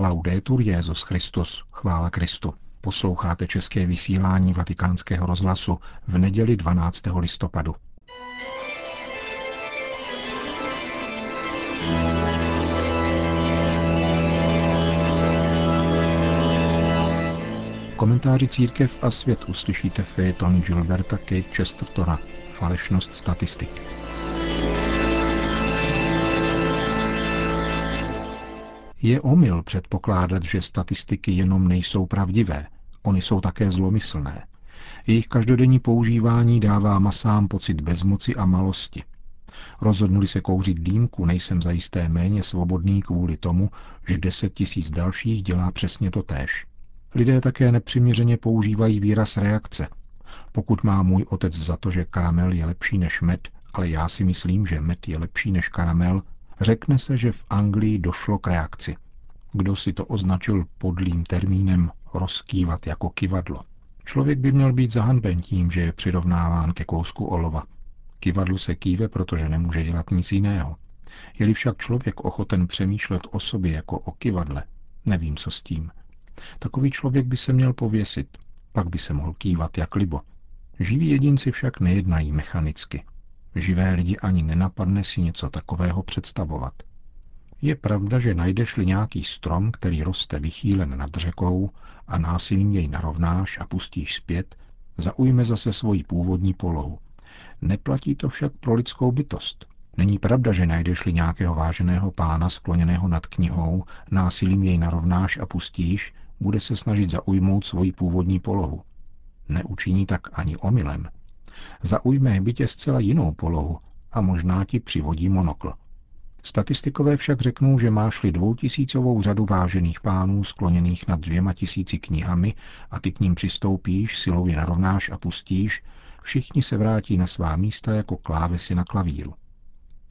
Laudetur Jezus Christus, chvála Kristu. Posloucháte české vysílání Vatikánského rozhlasu v neděli 12. listopadu. V komentáři Církev a svět uslyšíte fejeton Gilberta Kate Chestertona Falešnost statistik. Je omyl předpokládat, že statistiky jenom nejsou pravdivé. Ony jsou také zlomyslné. Jejich každodenní používání dává masám pocit bezmoci a malosti. Rozhodnuli se kouřit dýmku, nejsem zajisté méně svobodný kvůli tomu, že deset tisíc dalších dělá přesně to též. Lidé také nepřiměřeně používají výraz reakce. Pokud má můj otec za to, že karamel je lepší než med, ale já si myslím, že med je lepší než karamel, Řekne se, že v Anglii došlo k reakci. Kdo si to označil podlým termínem rozkývat jako kivadlo. Člověk by měl být zahanben tím, že je přirovnáván ke kousku olova. Kivadlu se kýve, protože nemůže dělat nic jiného. Je-li však člověk ochoten přemýšlet o sobě jako o kivadle, nevím, co s tím. Takový člověk by se měl pověsit, pak by se mohl kývat jak libo. Živí jedinci však nejednají mechanicky. Živé lidi ani nenapadne si něco takového představovat. Je pravda, že najdeš-li nějaký strom, který roste vychýlen nad řekou a násilím jej narovnáš a pustíš zpět, zaujme zase svoji původní polohu. Neplatí to však pro lidskou bytost. Není pravda, že najdeš-li nějakého váženého pána skloněného nad knihou, násilím jej narovnáš a pustíš, bude se snažit zaujmout svoji původní polohu. Neučiní tak ani omylem zaujme bytě zcela jinou polohu a možná ti přivodí monokl. Statistikové však řeknou, že máš-li dvoutisícovou řadu vážených pánů skloněných nad dvěma tisíci knihami a ty k ním přistoupíš, silou je narovnáš a pustíš, všichni se vrátí na svá místa jako klávesy na klavíru.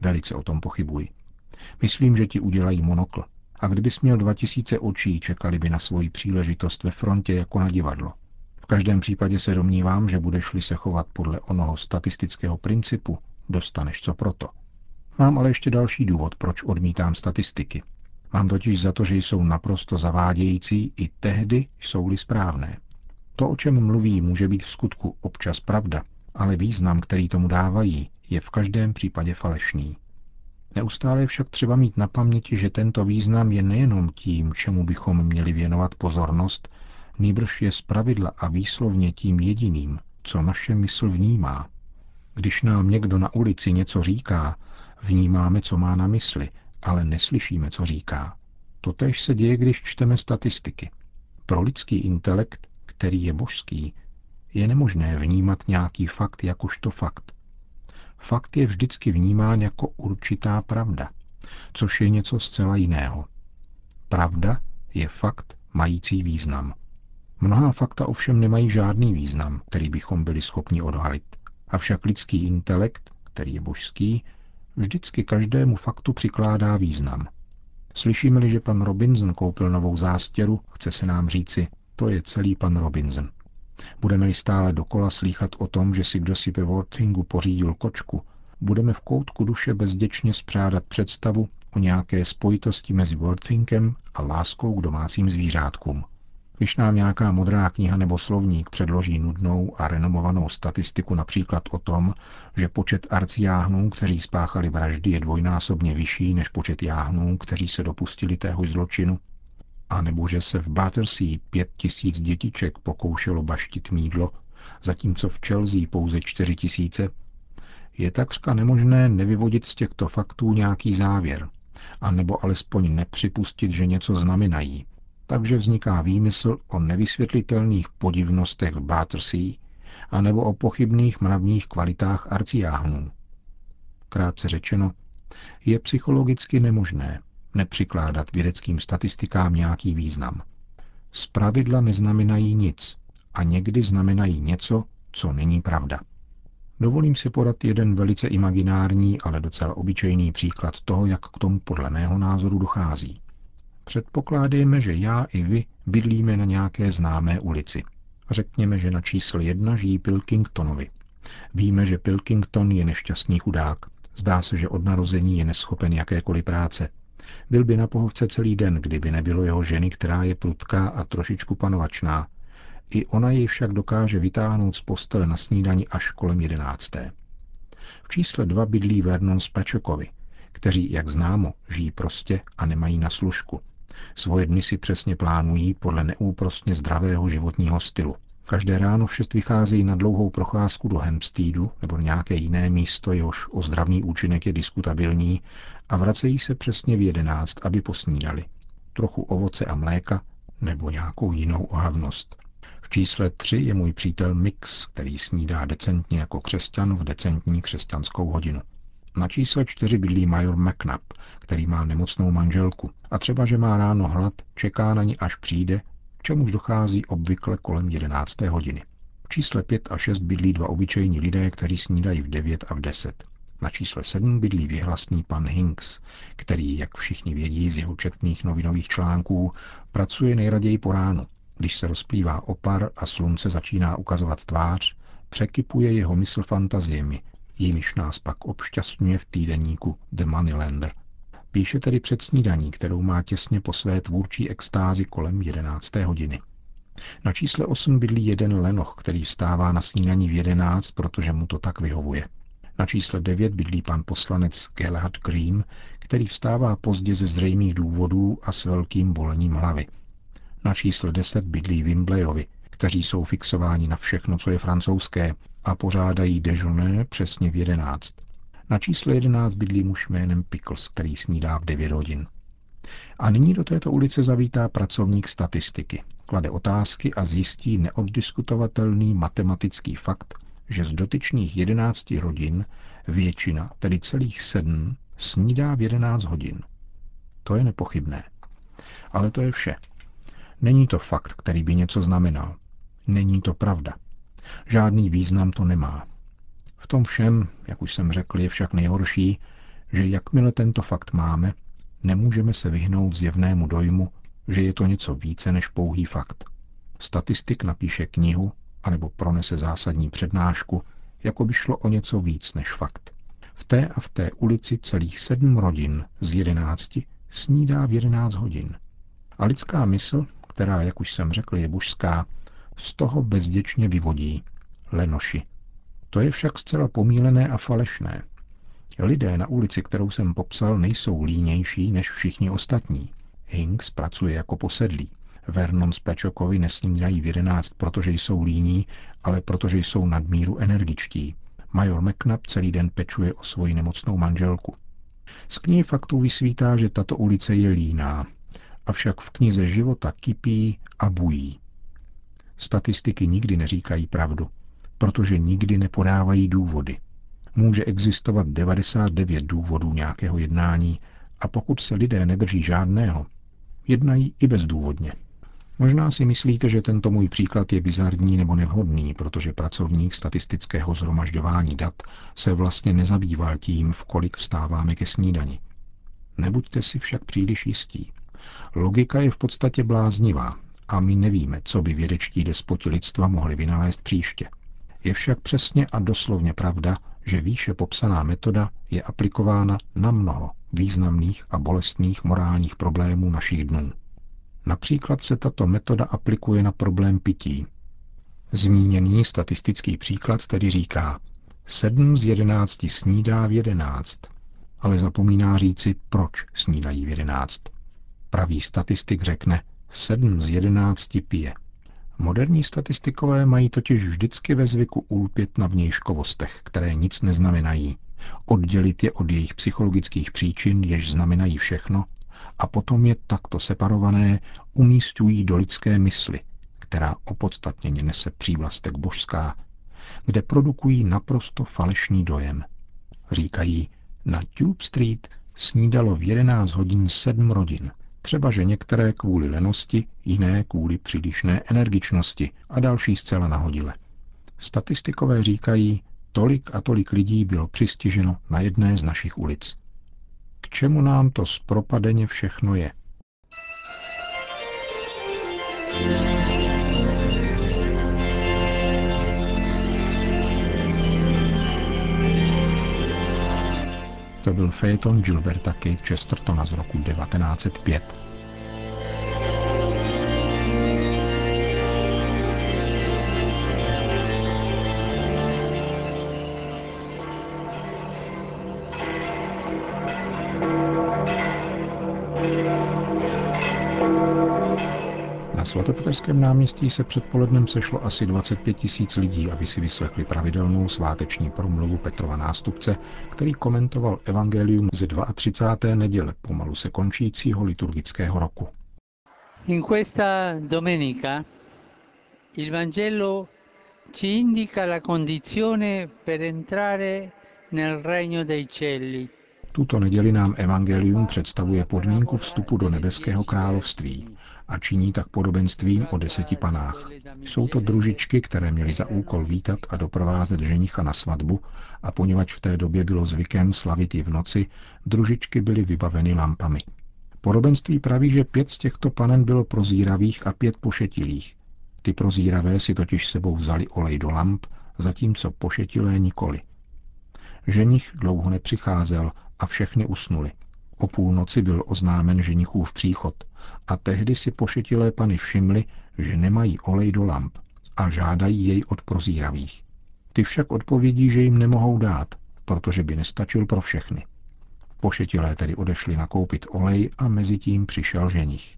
Velice o tom pochybuji. Myslím, že ti udělají monokl. A kdybys měl dva tisíce očí, čekali by na svoji příležitost ve frontě jako na divadlo každém případě se domnívám, že budeš-li se chovat podle onoho statistického principu, dostaneš co proto. Mám ale ještě další důvod, proč odmítám statistiky. Mám totiž za to, že jsou naprosto zavádějící i tehdy jsou-li správné. To, o čem mluví, může být v skutku občas pravda, ale význam, který tomu dávají, je v každém případě falešný. Neustále však třeba mít na paměti, že tento význam je nejenom tím, čemu bychom měli věnovat pozornost, nýbrž je zpravidla a výslovně tím jediným, co naše mysl vnímá. Když nám někdo na ulici něco říká, vnímáme, co má na mysli, ale neslyšíme, co říká. Totež se děje, když čteme statistiky. Pro lidský intelekt, který je božský, je nemožné vnímat nějaký fakt jakožto fakt. Fakt je vždycky vnímán jako určitá pravda, což je něco zcela jiného. Pravda je fakt mající význam. Mnohá fakta ovšem nemají žádný význam, který bychom byli schopni odhalit. Avšak lidský intelekt, který je božský, vždycky každému faktu přikládá význam. Slyšíme-li, že pan Robinson koupil novou zástěru, chce se nám říci, to je celý pan Robinson. Budeme-li stále dokola slýchat o tom, že si kdo si ve Worthingu pořídil kočku, budeme v koutku duše bezděčně spřádat představu o nějaké spojitosti mezi Worthingem a láskou k domácím zvířátkům. Když nám nějaká modrá kniha nebo slovník předloží nudnou a renomovanou statistiku například o tom, že počet arciáhnů, kteří spáchali vraždy, je dvojnásobně vyšší než počet jáhnů, kteří se dopustili téhož zločinu, a nebo že se v Battersea pět tisíc dětiček pokoušelo baštit mídlo, zatímco v Chelsea pouze čtyři tisíce, je takřka nemožné nevyvodit z těchto faktů nějaký závěr, a nebo alespoň nepřipustit, že něco znamenají, takže vzniká výmysl o nevysvětlitelných podivnostech v a nebo o pochybných mravních kvalitách arciáhnů. Krátce řečeno, je psychologicky nemožné nepřikládat vědeckým statistikám nějaký význam. Zpravidla neznamenají nic a někdy znamenají něco, co není pravda. Dovolím si podat jeden velice imaginární, ale docela obyčejný příklad toho, jak k tomu podle mého názoru dochází. Předpokládejme, že já i vy bydlíme na nějaké známé ulici. Řekněme, že na číslo jedna žijí Pilkingtonovi. Víme, že Pilkington je nešťastný chudák. Zdá se, že od narození je neschopen jakékoliv práce. Byl by na pohovce celý den, kdyby nebylo jeho ženy, která je prudká a trošičku panovačná. I ona jej však dokáže vytáhnout z postele na snídani až kolem jedenácté. V čísle dva bydlí Vernon Spečokovi, kteří, jak známo, žijí prostě a nemají na služku. Svoje dny si přesně plánují podle neúprostně zdravého životního stylu. Každé ráno v šest vycházejí na dlouhou procházku do Hempsteadu nebo nějaké jiné místo, jehož ozdravný účinek je diskutabilní a vracejí se přesně v jedenáct, aby posnídali. Trochu ovoce a mléka nebo nějakou jinou ohavnost. V čísle tři je můj přítel Mix, který snídá decentně jako křesťan v decentní křesťanskou hodinu. Na čísle čtyři bydlí major McNabb, který má nemocnou manželku a třeba, že má ráno hlad, čeká na ní, až přijde, k čemuž dochází obvykle kolem 11. hodiny. V čísle 5 a 6 bydlí dva obyčejní lidé, kteří snídají v 9 a v 10. Na čísle 7 bydlí věhlasný pan Hinks, který, jak všichni vědí z jeho četných novinových článků, pracuje nejraději po ránu. Když se rozplývá opar a slunce začíná ukazovat tvář, překypuje jeho mysl fantaziemi, jimiž nás pak obšťastňuje v týdenníku The Moneylander. Píše tedy před snídaní, kterou má těsně po své tvůrčí extázi kolem 11. hodiny. Na čísle 8 bydlí jeden lenoch, který vstává na snídaní v 11, protože mu to tak vyhovuje. Na čísle 9 bydlí pan poslanec Gelhard Green, který vstává pozdě ze zřejmých důvodů a s velkým bolením hlavy. Na čísle 10 bydlí Wimbleyovi, kteří jsou fixováni na všechno, co je francouzské a pořádají dežurné přesně v 11. Na čísle 11 bydlí muž jménem Pickles, který snídá v 9 hodin. A nyní do této ulice zavítá pracovník statistiky. Klade otázky a zjistí neoddiskutovatelný matematický fakt, že z dotyčných 11 rodin většina, tedy celých sedm, snídá v 11 hodin. To je nepochybné. Ale to je vše. Není to fakt, který by něco znamenal. Není to pravda. Žádný význam to nemá. V tom všem, jak už jsem řekl, je však nejhorší, že jakmile tento fakt máme, nemůžeme se vyhnout zjevnému dojmu, že je to něco více než pouhý fakt. Statistik napíše knihu anebo pronese zásadní přednášku, jako by šlo o něco víc než fakt. V té a v té ulici celých sedm rodin z jedenácti snídá v jedenáct hodin. A lidská mysl, která, jak už jsem řekl, je božská, z toho bezděčně vyvodí lenoši. To je však zcela pomílené a falešné. Lidé na ulici, kterou jsem popsal, nejsou línější než všichni ostatní. Hinks pracuje jako posedlý. Vernon s Pečokovi nesnídají v jedenáct, protože jsou líní, ale protože jsou nadmíru energičtí. Major McNabb celý den pečuje o svoji nemocnou manželku. Z knihy faktů vysvítá, že tato ulice je líná, avšak v knize života kypí a bují. Statistiky nikdy neříkají pravdu, protože nikdy nepodávají důvody. Může existovat 99 důvodů nějakého jednání a pokud se lidé nedrží žádného, jednají i bezdůvodně. Možná si myslíte, že tento můj příklad je bizarní nebo nevhodný, protože pracovník statistického zhromažďování dat se vlastně nezabýval tím, v kolik vstáváme ke snídani. Nebuďte si však příliš jistí. Logika je v podstatě bláznivá a my nevíme, co by vědečtí despoti lidstva mohli vynalézt příště. Je však přesně a doslovně pravda, že výše popsaná metoda je aplikována na mnoho významných a bolestných morálních problémů našich dnů. Například se tato metoda aplikuje na problém pití. Zmíněný statistický příklad tedy říká, sedm z jedenácti snídá v jedenáct, ale zapomíná říci, proč snídají v jedenáct. Pravý statistik řekne, sedm z jedenácti pije. Moderní statistikové mají totiž vždycky ve zvyku ulpět na vnějškovostech, které nic neznamenají, oddělit je od jejich psychologických příčin, jež znamenají všechno, a potom je takto separované umístují do lidské mysli, která opodstatněně nese přívlastek božská, kde produkují naprosto falešný dojem. Říkají, na Tube Street snídalo v 11 hodin sedm rodin. Třeba, že některé kvůli lenosti, jiné kvůli přílišné energičnosti a další zcela nahodile. Statistikové říkají, tolik a tolik lidí bylo přistiženo na jedné z našich ulic. K čemu nám to zpropadeně všechno je? To byl fejeton Gilberta Kate Chestertona z roku 1905. svatopetrském náměstí se předpolednem sešlo asi 25 tisíc lidí, aby si vyslechli pravidelnou sváteční promluvu Petrova nástupce, který komentoval evangelium ze 32. neděle pomalu se končícího liturgického roku. In questa domenica il Vangelo ci indica la condizione per entrare nel regno dei cieli. Tuto neděli nám Evangelium představuje podmínku vstupu do nebeského království a činí tak podobenstvím o deseti panách. Jsou to družičky, které měly za úkol vítat a doprovázet ženicha na svatbu a poněvadž v té době bylo zvykem slavit i v noci, družičky byly vybaveny lampami. Podobenství praví, že pět z těchto panen bylo prozíravých a pět pošetilých. Ty prozíravé si totiž sebou vzali olej do lamp, zatímco pošetilé nikoli. Ženich dlouho nepřicházel a všechny usnuli. O půlnoci byl oznámen ženichův příchod a tehdy si pošetilé pany všimli, že nemají olej do lamp a žádají jej od prozíravých. Ty však odpovědí, že jim nemohou dát, protože by nestačil pro všechny. Pošetilé tedy odešli nakoupit olej a mezi tím přišel ženich.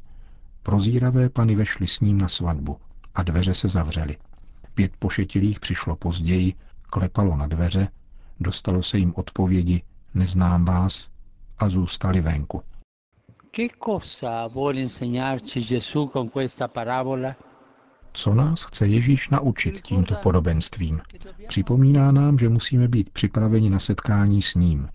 Prozíravé pany vešly s ním na svatbu a dveře se zavřely. Pět pošetilých přišlo později, klepalo na dveře, dostalo se jim odpovědi neznám vás a zůstali venku. Co nás chce Ježíš naučit tímto podobenstvím? Připomíná nám, že musíme být připraveni na setkání s ním.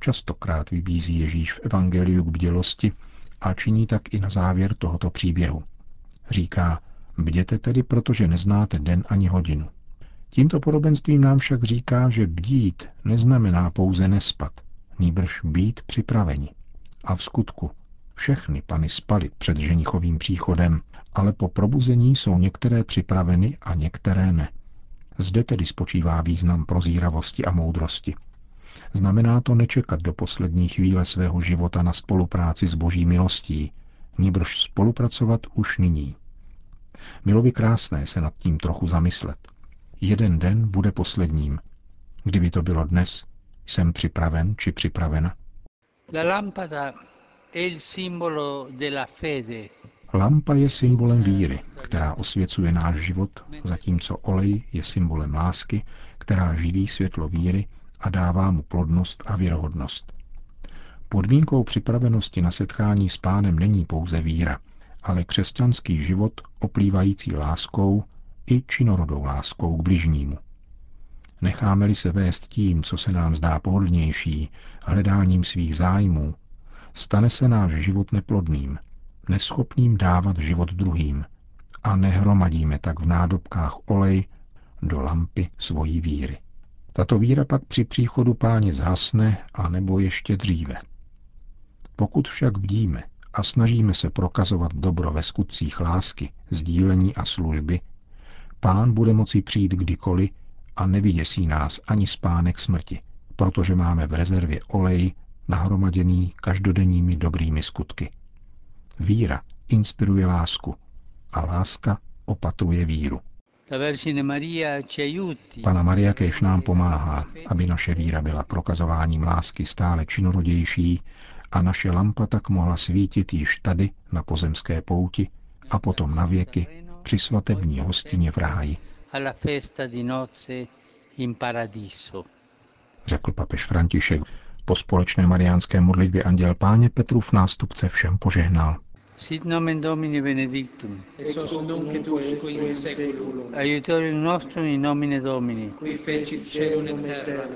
Častokrát vybízí Ježíš v Evangeliu k bdělosti a činí tak i na závěr tohoto příběhu. Říká, bděte tedy, protože neznáte den ani hodinu. Tímto podobenstvím nám však říká, že bdít neznamená pouze nespat, nýbrž být připraveni. A v skutku všechny pany spaly před ženichovým příchodem, ale po probuzení jsou některé připraveny a některé ne. Zde tedy spočívá význam prozíravosti a moudrosti. Znamená to nečekat do poslední chvíle svého života na spolupráci s boží milostí, níbrž spolupracovat už nyní. Bylo by krásné se nad tím trochu zamyslet. Jeden den bude posledním. Kdyby to bylo dnes, jsem připraven či připravena? Lampa je symbolem víry, která osvěcuje náš život, zatímco olej je symbolem lásky, která živí světlo víry a dává mu plodnost a věrohodnost. Podmínkou připravenosti na setkání s pánem není pouze víra, ale křesťanský život oplývající láskou i činorodou láskou k bližnímu. Necháme-li se vést tím, co se nám zdá pohodlnější, hledáním svých zájmů, stane se náš život neplodným, neschopným dávat život druhým a nehromadíme tak v nádobkách olej do lampy svojí víry. Tato víra pak při příchodu páně zhasne a nebo ještě dříve. Pokud však bdíme a snažíme se prokazovat dobro ve skutcích lásky, sdílení a služby, pán bude moci přijít kdykoliv a nevyděsí nás ani spánek smrti, protože máme v rezervě olej nahromaděný každodenními dobrými skutky. Víra inspiruje lásku a láska opatruje víru. Pana Maria kež nám pomáhá, aby naše víra byla prokazováním lásky stále činorodější a naše lampa tak mohla svítit již tady na pozemské pouti a potom na věky při svatební hostině v ráji. Řekl papež František. Po společné mariánské modlitbě Anděl Páně Petrův nástupce všem požehnal. Sit nomen Domini benedictum. Ex hoc nunc et usque in seculum. Aiutorium nostrum in nomine Domini. Qui fecit celum et terram.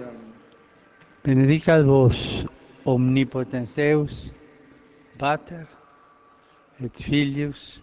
Benedicat vos omnipotens Deus, Pater et Filius